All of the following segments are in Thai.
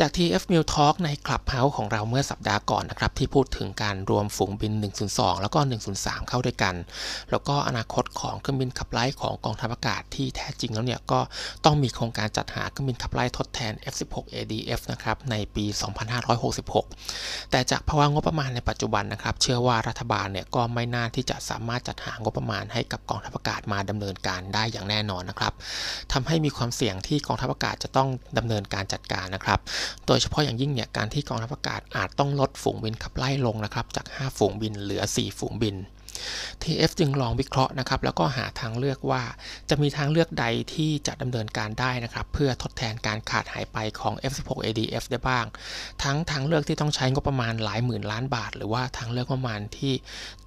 จาก TF m i l Talk ในคลับเฮาส์ของเราเมื่อสัปดาห์ก่อนนะครับ ที่พูดถึงการรวมฝูงบิน 102 แล้วก็ 103 เข้าด้วยกัน แล้วก็อนาคตของเครื่องบินขับไล่ของกองทัพอากาศที่แท้จริงแล้วเนี่ย ก็ต้องมีโครงการจัดหาเครื่องบินขับไล่ทดแทน F16 ADF นะครับในปี 2566 แต่จากภาวะงบประมาณในปัจจุบันนะครับ เชื่อว่ารัฐบาลเนี่ยก็ไม่น่าที่จะสามารถจัดหางบประมาณให้กับกองทัพอากาศมาดำเนินการได้อย่างแน่นอนนะครับทำให้มีความเสี่ยงที่กองทัพอากาศจะต้องดำเนินการจัดการนะครับโดยเฉพาะอย่างยิ่งเนี่ยการที่กองทัพอากาศอาจต้องลดฝูงบินขับไล่ลงนะครับจาก 5 ฝูงบินเหลือ 4 ฝูงบิน TF จึงลองวิเคราะห์นะครับแล้วก็หาทางเลือกว่าจะมีทางเลือกใดที่จะดำเนินการได้นะครับเพื่อทดแทนการขาดหายไปของ F16 ADF ได้บ้าง ทั้งทางเลือกที่ต้องใช้งบประมาณหลายหมื่นล้านบาท หรือว่าทางเลือกประมาณที่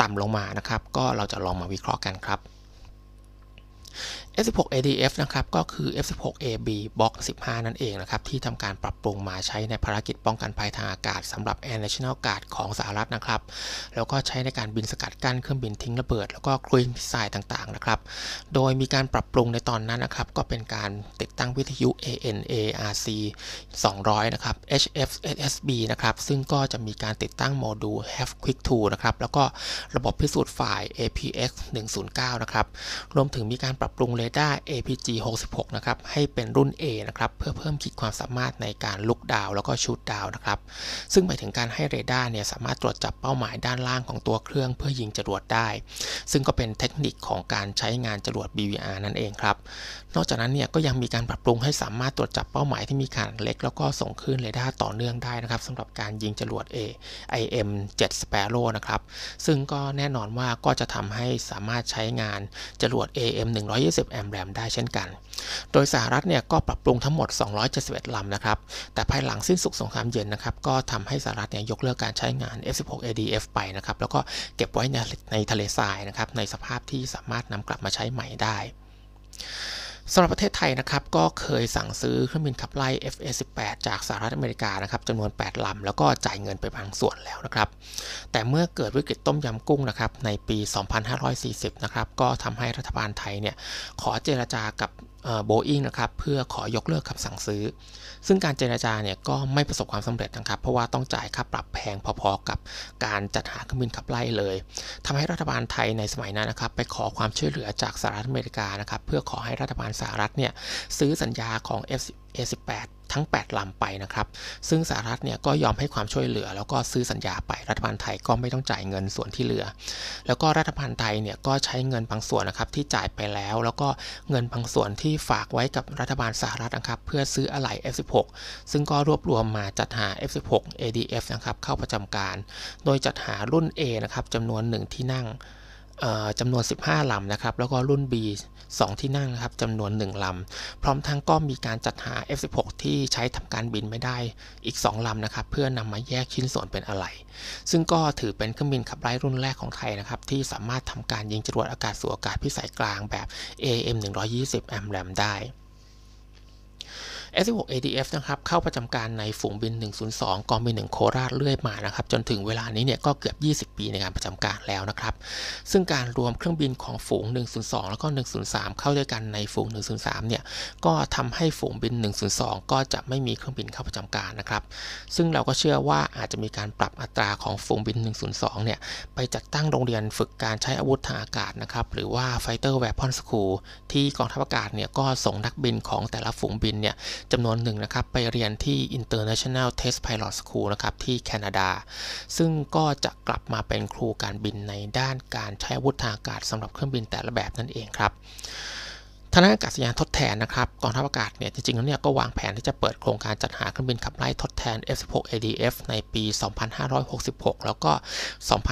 ต่ำลงมานะครับก็เราจะลองมาวิเคราะห์กันครับ F16 ADF นะครับก็คือ F16 AB Block 15 นั่นเองนะครับที่ทำการปรับปรุงมาใช้ในภารกิจป้องกันภัยทางอากาศสำหรับ Air National Guard ของสหรัฐนะครับแล้วก็ใช้ในการบินสกัดกั้นเครื่องบินทิ้งระเบิด แล้วก็ครูยิงมิสไซล์ต่างๆนะครับโดยมีการปรับปรุงในตอนนั้นนะครับก็เป็นการติดตั้งวิทยุ ANARC 200 นะครับ HFSB นะครับซึ่งก็จะมีการติดตั้งโมดูล Have Quick 2นะครับแล้วก็ระบบพิสูจน์ฝ่าย APX 109 นะครับรวมถึงมีการปรับปรุงเรดาร์ APG 66นะครับให้เป็นรุ่น A นะครับเพื่อเพิ่มขีดความสามารถในการ look down แล้วก็ shoot down นะครับซึ่งหมายถึงการให้เรดาร์เนี่ยสามารถตรวจจับเป้าหมายด้านล่างของตัวเครื่องเพื่อยิงจรวดได้ ซึ่งก็เป็นเทคนิคของการใช้งานจรวด BVR นั่นเองครับนอกจากนั้นเนี่ยก็ยังมีการปรับปรุงให้สามารถตรวจจับเป้าหมายที่มีขนาดเล็ก แล้วก็ส่งคลื่นเรดาร์ต่อเนื่องได้นะครับสำหรับการยิงจรวด A IM 7 Sparrow นะครับซึ่งก็แน่นอนว่าก็จะทำให้สามารถใช้งานจรวด AM 120แอมแรมได้เช่นกัน โดยสหรัฐเนี่ยก็ปรับปรุงทั้งหมด 271 ลำนะครับ แต่ภายหลังสิ้นสุดสงครามเย็นนะครับ ก็ทำให้สหรัฐเนี่ยยกเลิกการใช้งาน F16 ADF ไปนะครับ แล้วก็เก็บไว้ในในทะเลทรายนะครับ ในสภาพที่สามารถนำกลับมาใช้ใหม่ได้ สำหรับประเทศไทยนะครับก็เคยสั่งซื้อเครื่องบินขับไล่ FA-18 จากสหรัฐอเมริกานะครับจำนวน 8 ลำ แล้วก็จ่ายเงินไปบางส่วนแล้วนะครับ แต่เมื่อเกิดวิกฤตต้มยำกุ้งนะครับในปี 2540 นะครับก็ทำให้รัฐบาลไทยเนี่ยขอเจรจากับโบอิงนะครับเพื่อขอยกเลิกคำสั่งซื้อ ซึ่งการเจรจาเนี่ยก็ไม่ประสบความสำเร็จนะครับ เพราะว่าต้องจ่ายค่าปรับแพงพอๆกับการจัดหาเครื่องบินขับไล่เลยทำให้รัฐบาลไทยในสมัยนั้นนะครับ ไปขอความช่วยเหลือจากสหรัฐอเมริกานะครับ เพื่อขอให้รัฐบาลสหรัฐเนี่ยซื้อสัญญาของ F-18 ทั้ง 8 ลำไปนะครับ ซึ่งสหรัฐเนี่ยก็ยอมให้ความช่วยเหลือ แล้วก็ซื้อสัญญาไปรัฐบาลไทยก็ไม่ต้องจ่ายเงินส่วนที่เหลือ แล้วก็รัฐบาลไทยเนี่ยก็ใช้เงินบางส่วนนะครับที่จ่ายไปแล้ว แล้วก็เงินบางส่วนที่ฝากไว้กับรัฐบาลสหรัฐนะครับเพื่อซื้ออะไหล่ F16 ซึ่งก็รวบรวมมาจัดหา F16 ADF นะครับเข้าประจำการ โดยจัดหารุ่น A นะครับจำนวนหนึ่งที่นั่ง จำนวน 15ลำนะครับ แล้วก็รุ่น B 2 ที่นั่งนะครับจำนวน 1ลำ พร้อมทั้งก็มีการจัดหา F16 ที่ใช้ทำการบินไม่ได้อีก 2ลำนะครับ เพื่อนำมาแยกชิ้นส่วนเป็นอะไหล่ซึ่งก็ถือเป็นเครื่องบินขับไล่รุ่นแรกของไทยนะครับ ที่สามารถทำการยิงจรวดอากาศสู่อากาศพิสัยกลางแบบ AM 120 AMRAAM ได้ S16 ADF นะครับเข้าประจำการในฝูงบิน 102 กองบิน1โคราชเรื่อยมานะครับจนถึงเวลานี้เนี่ยก็เกือบ 20 ปีในการประจำการแล้วนะครับ ซึ่งการรวมเครื่องบินของฝูง 102 แล้วก็ 103 เข้าด้วยกันในฝูง 103 เนี่ยก็ทำให้ฝูงบิน 102 ก็จะไม่มีเครื่องบินเข้าประจำการนะครับ ซึ่งเราก็เชื่อว่าอาจจะมีการปรับอัตราของฝูงบิน 102 เนี่ยไปจัดตั้งโรงเรียนฝึกการใช้อาวุธทางอากาศนะครับหรือว่า Fighter Weapon School ที่กองทัพอากาศเนี่ยก็ส่งนักบินของแต่ละฝูงบินเนี่ยจำนวนหนึ่งนะครับไปเรียนที่ International Test Pilot School นะครับที่แคนาดา ซึ่งก็จะกลับมาเป็นครูการบินในด้านการใช้อาวุธทางอากาศสำหรับเครื่องบินแต่ละแบบนั่นเองครับ ทางอากาศยานทดแทนนะครับกองทัพอากาศเนี่ยจริงๆแล้วเนี่ยก็วางแผนที่จะเปิดโครงการจัดหาเครื่องบินขับไล่ทดแทน F16 ADF ในปี 2566 แล้วก็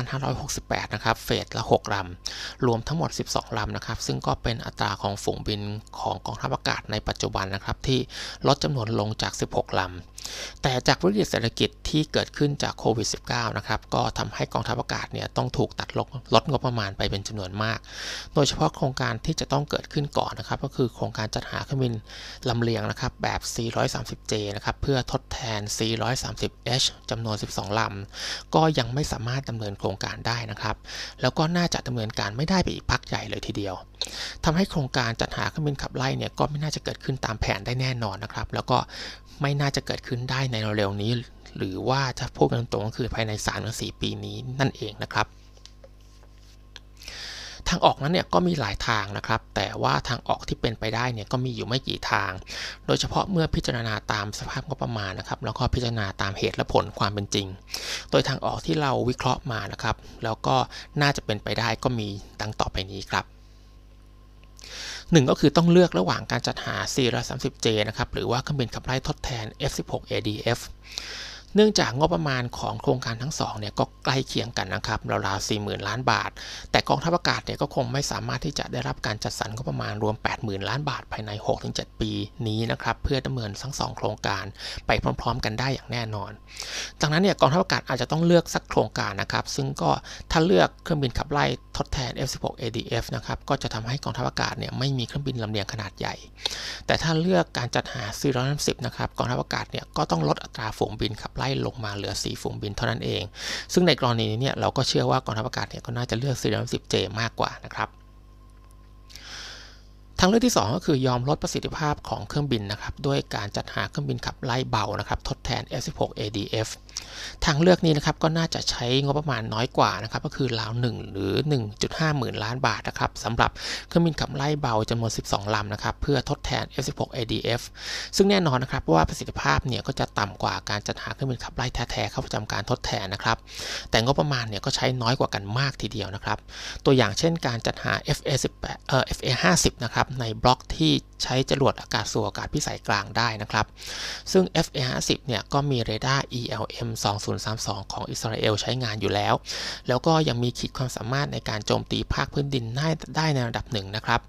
2568 นะครับเฟสละ 6 ลำ รวมทั้งหมด 12 ลำนะครับ ซึ่งก็เป็นอัตราของฝูงบินของกองทัพอากาศในปัจจุบันนะครับ ที่ลดจำนวนลงจาก 16 ลำแต่จากวิกฤตเศรษฐกิจที่เกิดขึ้นจากโควิด -19 นะครับ ก็ทำให้กองทัพอากาศเนี่ยต้องถูกตัดลดลดงบประมาณไปเป็นจำนวนมาก โดยเฉพาะโครงการที่จะต้องเกิดขึ้นก่อนนะครับก็คือโครงการจัดหาเครื่องบินลำเลียงนะครับแบบ 430J นะครับเพื่อทดแทน 430H จำนวน 12 ลำ ก็ยังไม่สามารถดำเนินโครงการได้นะครับ แล้วก็น่าจะดำเนินการไม่ได้ไปอีกพักใหญ่เลยทีเดียวทำให้โครงการจัดหาเครื่องบินขับไล่เนี่ยก็ไม่น่าจะเกิดขึ้นตามแผนได้แน่นอนนะครับ แล้วก็ไม่น่าจะเกิดขึ้นได้ในเร็วๆนี้ หรือว่าจะพูดกันตรงก็คือภายใน3-4ปีนี้นั่นเองนะครับางออกนั้นเนี่ยก็มีหลายทางนะครับ แต่ว่าทางออกที่เป็นไปได้เนี่ยก็มีอยู่ไม่กี่ทาง โดยเฉพาะเมื่อพิจารณาตามสภาพงบประมาณนะครับ แล้วก็พิจารณาตามเหตุและผลความเป็นจริง โดยทางออกที่เราวิเคราะห์มานะครับ แล้วก็น่าจะเป็นไปได้ก็มีดังต่อไปนี้ครับหนึ่งก็คือต้องเลือกระหว่างการจัดหา C130J นะครับ หรือว่าเครื่องบินขับไล่ทดแทน F16ADF เนื่องจากงบประมาณของโครงการทั้งสองเนี่ยก็ใกล้เคียงกันนะครับราวๆ40,000 ล้านบาท แต่กองทัพอากาศเนี่ยก็คงไม่สามารถที่จะได้รับการจัดสรรงบประมาณรวม 80,000 ล้านบาทภายใน 6-7 ปีนี้นะครับเพื่อดำเนินทั้งสองโครงการไปพร้อม ๆ กันได้อย่างแน่นอน ดังนั้นเนี่ยกองทัพอากาศอาจจะต้องเลือกสักโครงการนะครับ ซึ่งก็ถ้าเลือกเครื่องบินขับไล่ทดแทน F16ADF นะครับก็จะทำให้กองทัพอากาศเนี่ยไม่มีเครื่องบินลำเลียงขนาดใหญ่ แต่ถ้าเลือกการจัดหา C130 นะครับกองทัพอากาศเนี่ยก็ต้องลดอัตราฝูงบินขับไล่ลงมาเหลือ 4 ฝูงบินเท่านั้นเอง ซึ่งในกรณีนี้เนี่ยเราก็เชื่อว่ากองทัพอากาศเนี่ยก็น่าจะเลือก C110J มากกว่านะครับทางเลือกที่ 2 ก็คือยอมลดประสิทธิภาพของเครื่องบินนะครับด้วยการจัดหาเครื่องบินขับไล่เบานะครับทดแทน F16ADF ทางเลือกนี้นะครับก็น่าจะใช้งบประมาณน้อยกว่านะครับก็คือราว 1 หรือ 1.5 หมื่นล้านบาทนะครับสำหรับเครื่องบินขับไล่เบาจำนวน 12 ลำนะครับเพื่อทดแทน F16ADF ซึ่งแน่นอนนะครับว่าประสิทธิภาพเนี่ยก็จะต่ำกว่าการจัดหาเครื่องบินขับไล่แท้ๆเข้าประจำการทดแทนนะครับแต่งบประมาณเนี่ยก็ใช้น้อยกว่ากันมากทีเดียวนะครับตัวอย่างเช่นการจัดหา FA18 เอ่อ FA50 นะครับในบล็อกที่ใช้จรวดอากาศสู่อากาศพิสัยกลางได้นะครับ ซึ่ง FA50 เนี่ยก็มีเรดาร์ ELM 2032 ของอิสราเอลใช้งานอยู่แล้ว แล้วก็ยังมีขีดความสามารถในการโจมตีภาคพื้นดินได้ได้ในระดับหนึ่งนะครับ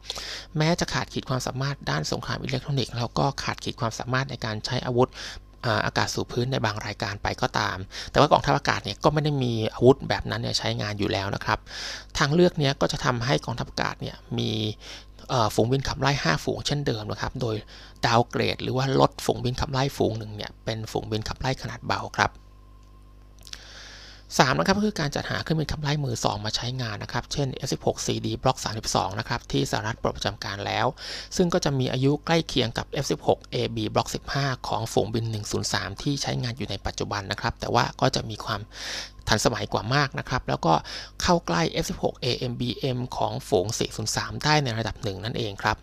แม้จะขาดขีดความสามารถด้านสงครามอิเล็กทรอนิกส์แล้วก็ขาดขีดความสามารถในการใช้อาวุธอากาศสู่พื้นในบางรายการไปก็ตาม แต่ว่ากองทัพอากาศเนี่ยก็ไม่ได้มีอาวุธแบบนั้นเนี่ยใช้งานอยู่แล้วนะครับ ทางเลือกนี้ก็จะทำให้กองทัพอากาศเนี่ยมี ฝูงบินขับไล่ 5 ฝูงเช่นเดิมนะครับ โดยดาวเกรด หรือว่าลดฝูงบินขับไล่ฝูงหนึ่งเนี่ยเป็นฝูงบินขับไล่ขนาดเบาครับ 3นะครับก็คือการจัดหาเครื่องบินขับไล่มือ 2 มาใช้งานนะครับ เช่น F16 CD Block 32 นะครับ ที่สหรัฐปลดประจำการแล้ว ซึ่งก็จะมีอายุใกล้เคียงกับ F16 AB Block 15 ของฝูงบิน 103 ที่ใช้งานอยู่ในปัจจุบันนะครับ แต่ว่าก็จะมีความทันสมัยกว่ามากนะครับ แล้วก็เข้าใกล้ F16 AMBM ของฝูง 403 ได้ในระดับหนึ่งนั่นเองครับ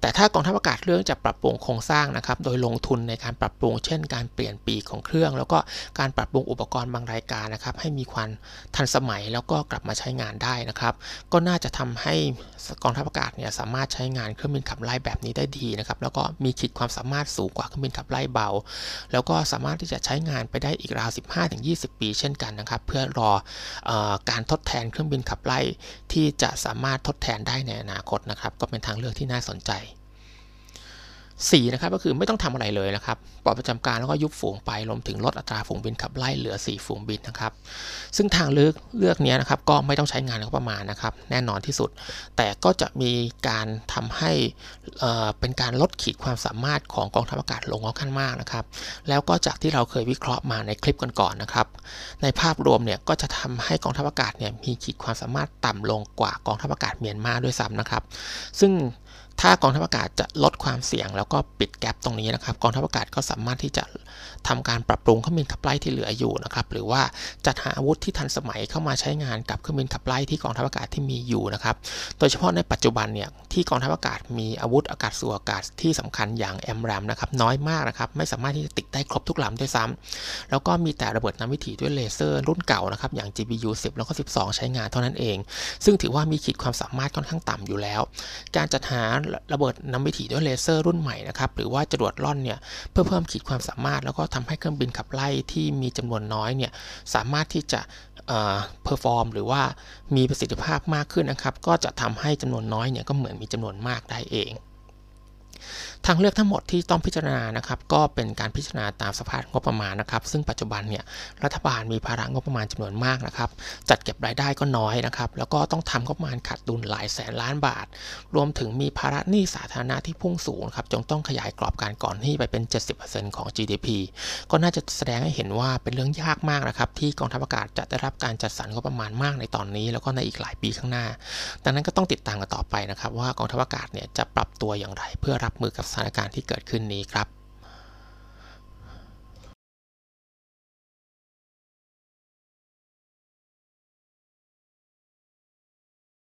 แต่ถ้ากองทัพอากาศเรื่องจะปรับปรุงโครงสร้างนะครับ โดยลงทุนในการปรับปรุง เช่น การเปลี่ยนปีกของเครื่อง แล้วก็การปรับปรุงอุปกรณ์บางรายการนะครับ ให้มีความทันสมัยแล้วก็กลับมาใช้งานได้นะครับ ก็น่าจะทำให้กองทัพอากาศเนี่ยสามารถใช้งานเครื่องบินขับไล่แบบนี้ได้ดีนะครับ แล้วก็มีขีดความสามารถสูงกว่าเครื่องบินขับไล่เบา แล้วก็สามารถที่จะใช้งานไปได้อีกราว 15-20 ปี เช่นกันนะครับ เพื่อรออการทดแทนเครื่องบินขับไล่ที่จะสามารถทดแทนได้ในอนาคตนะครับ ก็เป็นทางเลือกที่น่าสนใจ4นะครับก็คือไม่ต้องทำอะไรเลยนะครับปล่อยประจำการแล้วก็ยุบฝูงไปรวมถึงลดอัตราฝูงบินขับไล่เหลือ 4 ฝูงบินนะครับ ซึ่งทางเลือกเลือกนี้นะครับก็ไม่ต้องใช้งานก็ประมาณนะครับ แน่นอนที่สุด แต่ก็จะมีการทำให้เป็นการลดขีดความสามารถของกองทัพอากาศลงค่อนข้างมากนะครับ แล้วก็จากที่เราเคยวิเคราะห์มาในคลิปก่อนๆนะครับ ในภาพรวมเนี่ยก็จะทำให้กองทัพอากาศเนี่ยมีขีดความสามารถต่ำลงกว่ากองทัพอากาศเมียนมาด้วยซ้ำนะครับ ซึ่ง ถ้ากองทัพอากาศจะลดความเสี่ยง แล้วก็ปิดแกลบตรงนี้นะครับ กองทัพอากาศก็สามารถที่จะ ทำการปรับปรุงเครื่องบินขับไล่ที่เหลืออยู่นะครับหรือว่าจัดหาอาวุธที่ทันสมัยเข้ามาใช้งานกับเครื่องบินขับไล่ที่กองทัพอากาศที่มีอยู่นะครับโดยเฉพาะในปัจจุบันเนี่ยที่กองทัพอากาศมีอาวุธอากาศสู่อากาศที่สำคัญอย่างแอมแรมนะครับน้อยมากนะครับไม่สามารถที่จะติดได้ครบทุกลำด้วยซ้ำแล้วก็มีแต่ระเบิดน้ำวิถีด้วยเลเซอร์รุ่นเก่านะครับอย่าง GBU 10 แล้วก็ 12 ใช้งานเท่านั้นเอง ซึ่งถือว่ามีขีดความสามารถค่อนข้างต่ำอยู่แล้ว การจัดหาระเบิดนำวิถีด้วยเลเซอร์รุ่นใหม่นะครับหรือว่าจรวดร่อนเนี่ยเพื่อเพิ่มขีดความสามารถแล้วก็ทำให้เครื่องบินขับไล่ที่มีจำนวนน้อยเนี่ยสามารถที่จะ perform หรือว่ามีประสิทธิภาพมากขึ้นนะครับ ก็จะทำให้จำนวนน้อยเนี่ยก็เหมือนมีจำนวนมากได้เองทางเลือกทั้งหมดที่ต้องพิจารณานะครับก็เป็นการพิจารณาตามสภาพงบประมาณนะครับ ซึ่งปัจจุบันเนี่ยรัฐบาลมีภาระงบประมาณจำนวนมากนะครับ จัดเก็บรายได้ก็น้อยนะครับ แล้วก็ต้องทำงบประมาณขาดดุลหลายแสนล้านบาท รวมถึงมีภาระหนี้สาธารณะที่พุ่งสูงครับจงต้องขยายกรอบการก่อนหนี้ไปเป็น 70%ของ GDP ก็น่าจะแสดงให้เห็นว่าเป็นเรื่องยากมากนะครับ ที่กองทัพอากาศจะได้รับการจัดสรรงบประมาณมากในตอนนี้ แล้วก็ในอีกหลายปีข้างหน้า ดังนั้นก็ต้องติดตามกันต่อไปนะครับว่ากองทัพอากาศเนี่ยจะปรับตัวอย่างไรเพื่อรับมือกับสถานการณ์ที่เกิดขึ้นนี้ครับ